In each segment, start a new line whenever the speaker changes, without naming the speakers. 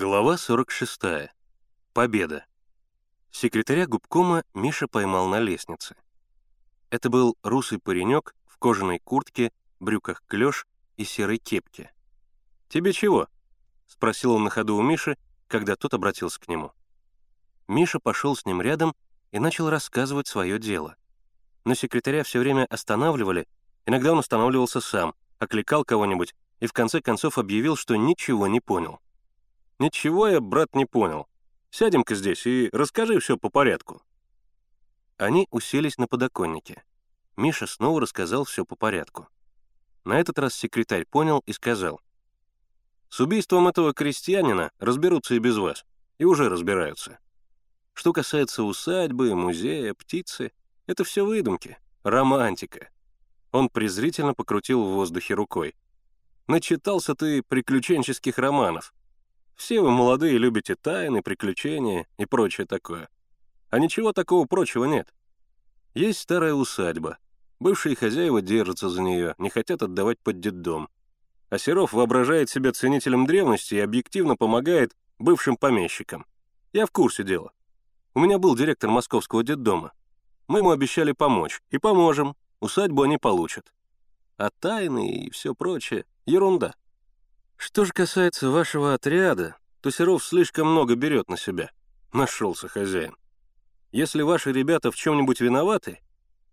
Глава 46. Победа. Секретаря губкома Миша поймал на лестнице. Это был русый паренек в кожаной куртке, брюках клеш и серой кепке. «Тебе чего?» — спросил он на ходу у Миши, когда тот обратился к нему. Миша пошел с ним рядом и начал рассказывать свое дело. Но секретаря все время останавливали, иногда он останавливался сам, окликал кого-нибудь и в конце концов объявил, что ничего не понял. «Ничего я, брат, не понял. Сядем-ка здесь и расскажи все по порядку». Они уселись на подоконнике. Миша снова рассказал все по порядку. На этот раз секретарь понял и сказал. «С убийством этого крестьянина разберутся и без вас. И уже разбираются. Что касается усадьбы, музея, птицы, это все выдумки, романтика». Он презрительно покрутил в воздухе рукой. «Начитался ты приключенческих романов. Все вы молодые любите тайны, приключения и прочее такое. А ничего такого прочего нет. Есть старая усадьба. Бывшие хозяева держатся за нее, не хотят отдавать под детдом. А Серов воображает себя ценителем древности и объективно помогает бывшим помещикам. Я в курсе дела. У меня был директор московского детдома. Мы ему обещали помочь. И поможем. Усадьбу они получат. А тайны и все прочее — ерунда. Что же касается вашего отряда, то Серов слишком много берет на себя. Нашелся хозяин. Если ваши ребята в чем-нибудь виноваты,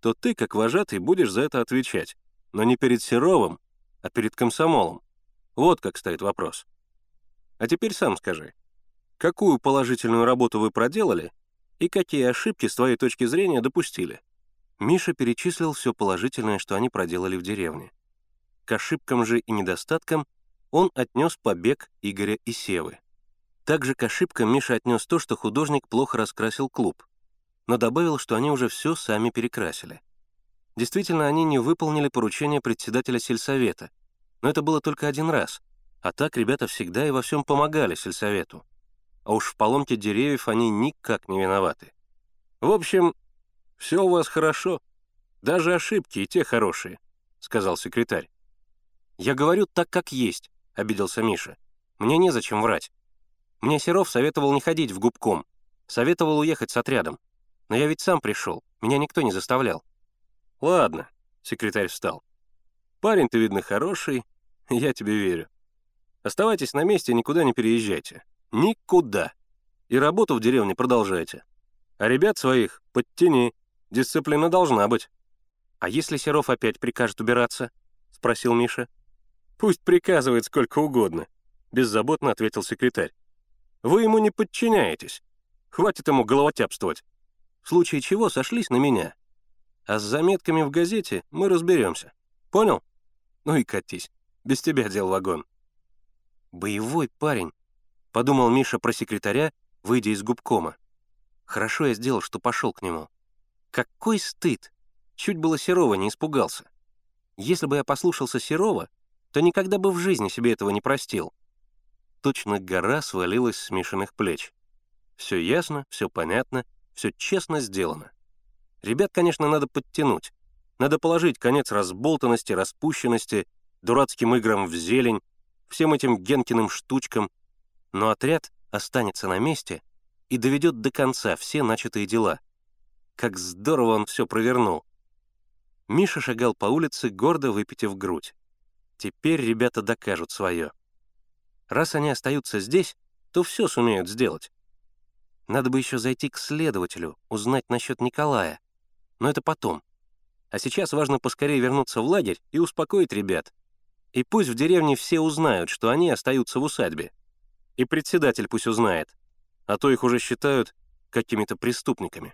то ты, как вожатый, будешь за это отвечать. Но не перед Серовым, а перед комсомолом. Вот как стоит вопрос. А теперь сам скажи, какую положительную работу вы проделали и какие ошибки, с твоей точки зрения, допустили? Миша перечислил все положительное, что они проделали в деревне. К ошибкам же и недостаткам он отнес побег Игоря и Севы. Также к ошибкам Миша отнес то, что художник плохо раскрасил клуб, но добавил, что они уже все сами перекрасили. Действительно, они не выполнили поручение председателя сельсовета, но это было только один раз, а так ребята всегда и во всем помогали сельсовету. А уж в поломке деревьев они никак не виноваты. В общем, все у вас хорошо. Даже ошибки и те хорошие, — сказал секретарь. Я говорю так, как есть. — обиделся Миша. «Мне незачем врать. Мне Серов советовал не ходить в губком, советовал уехать с отрядом. Но я ведь сам пришел, меня никто не заставлял». «Ладно», — секретарь встал. «Парень ты, видно, хороший, я тебе верю. Оставайтесь на месте и никуда не переезжайте. Никуда. И работу в деревне продолжайте. А ребят своих подтяни, дисциплина должна быть». «А если Серов опять прикажет убираться?» — спросил Миша. «Пусть приказывает сколько угодно», — беззаботно ответил секретарь. «Вы ему не подчиняетесь. Хватит ему головотяпствовать. В случае чего сошлись на меня. А с заметками в газете мы разберемся. Понял? Ну и катись. Без тебя дел вагон». «Боевой парень», — подумал Миша про секретаря, выйдя из губкома. «Хорошо я сделал, что пошел к нему. Какой стыд! Чуть было Серова не испугался. Если бы я послушался Серова, то никогда бы в жизни себе этого не простил. Точно гора свалилась с Мишиных плеч. Все ясно, все понятно, все честно сделано. Ребят, конечно, надо подтянуть. Надо положить конец разболтанности, распущенности, дурацким играм в зелень, всем этим Генкиным штучкам. Но отряд останется на месте и доведет до конца все начатые дела. Как здорово он все провернул. Миша шагал по улице, гордо выпитив грудь. Теперь ребята докажут свое. Раз они остаются здесь, то все сумеют сделать. Надо бы еще зайти к следователю, узнать насчет Николая. Но это потом. А сейчас важно поскорее вернуться в лагерь и успокоить ребят. И пусть в деревне все узнают, что они остаются в усадьбе. И председатель пусть узнает, а то их уже считают какими-то преступниками.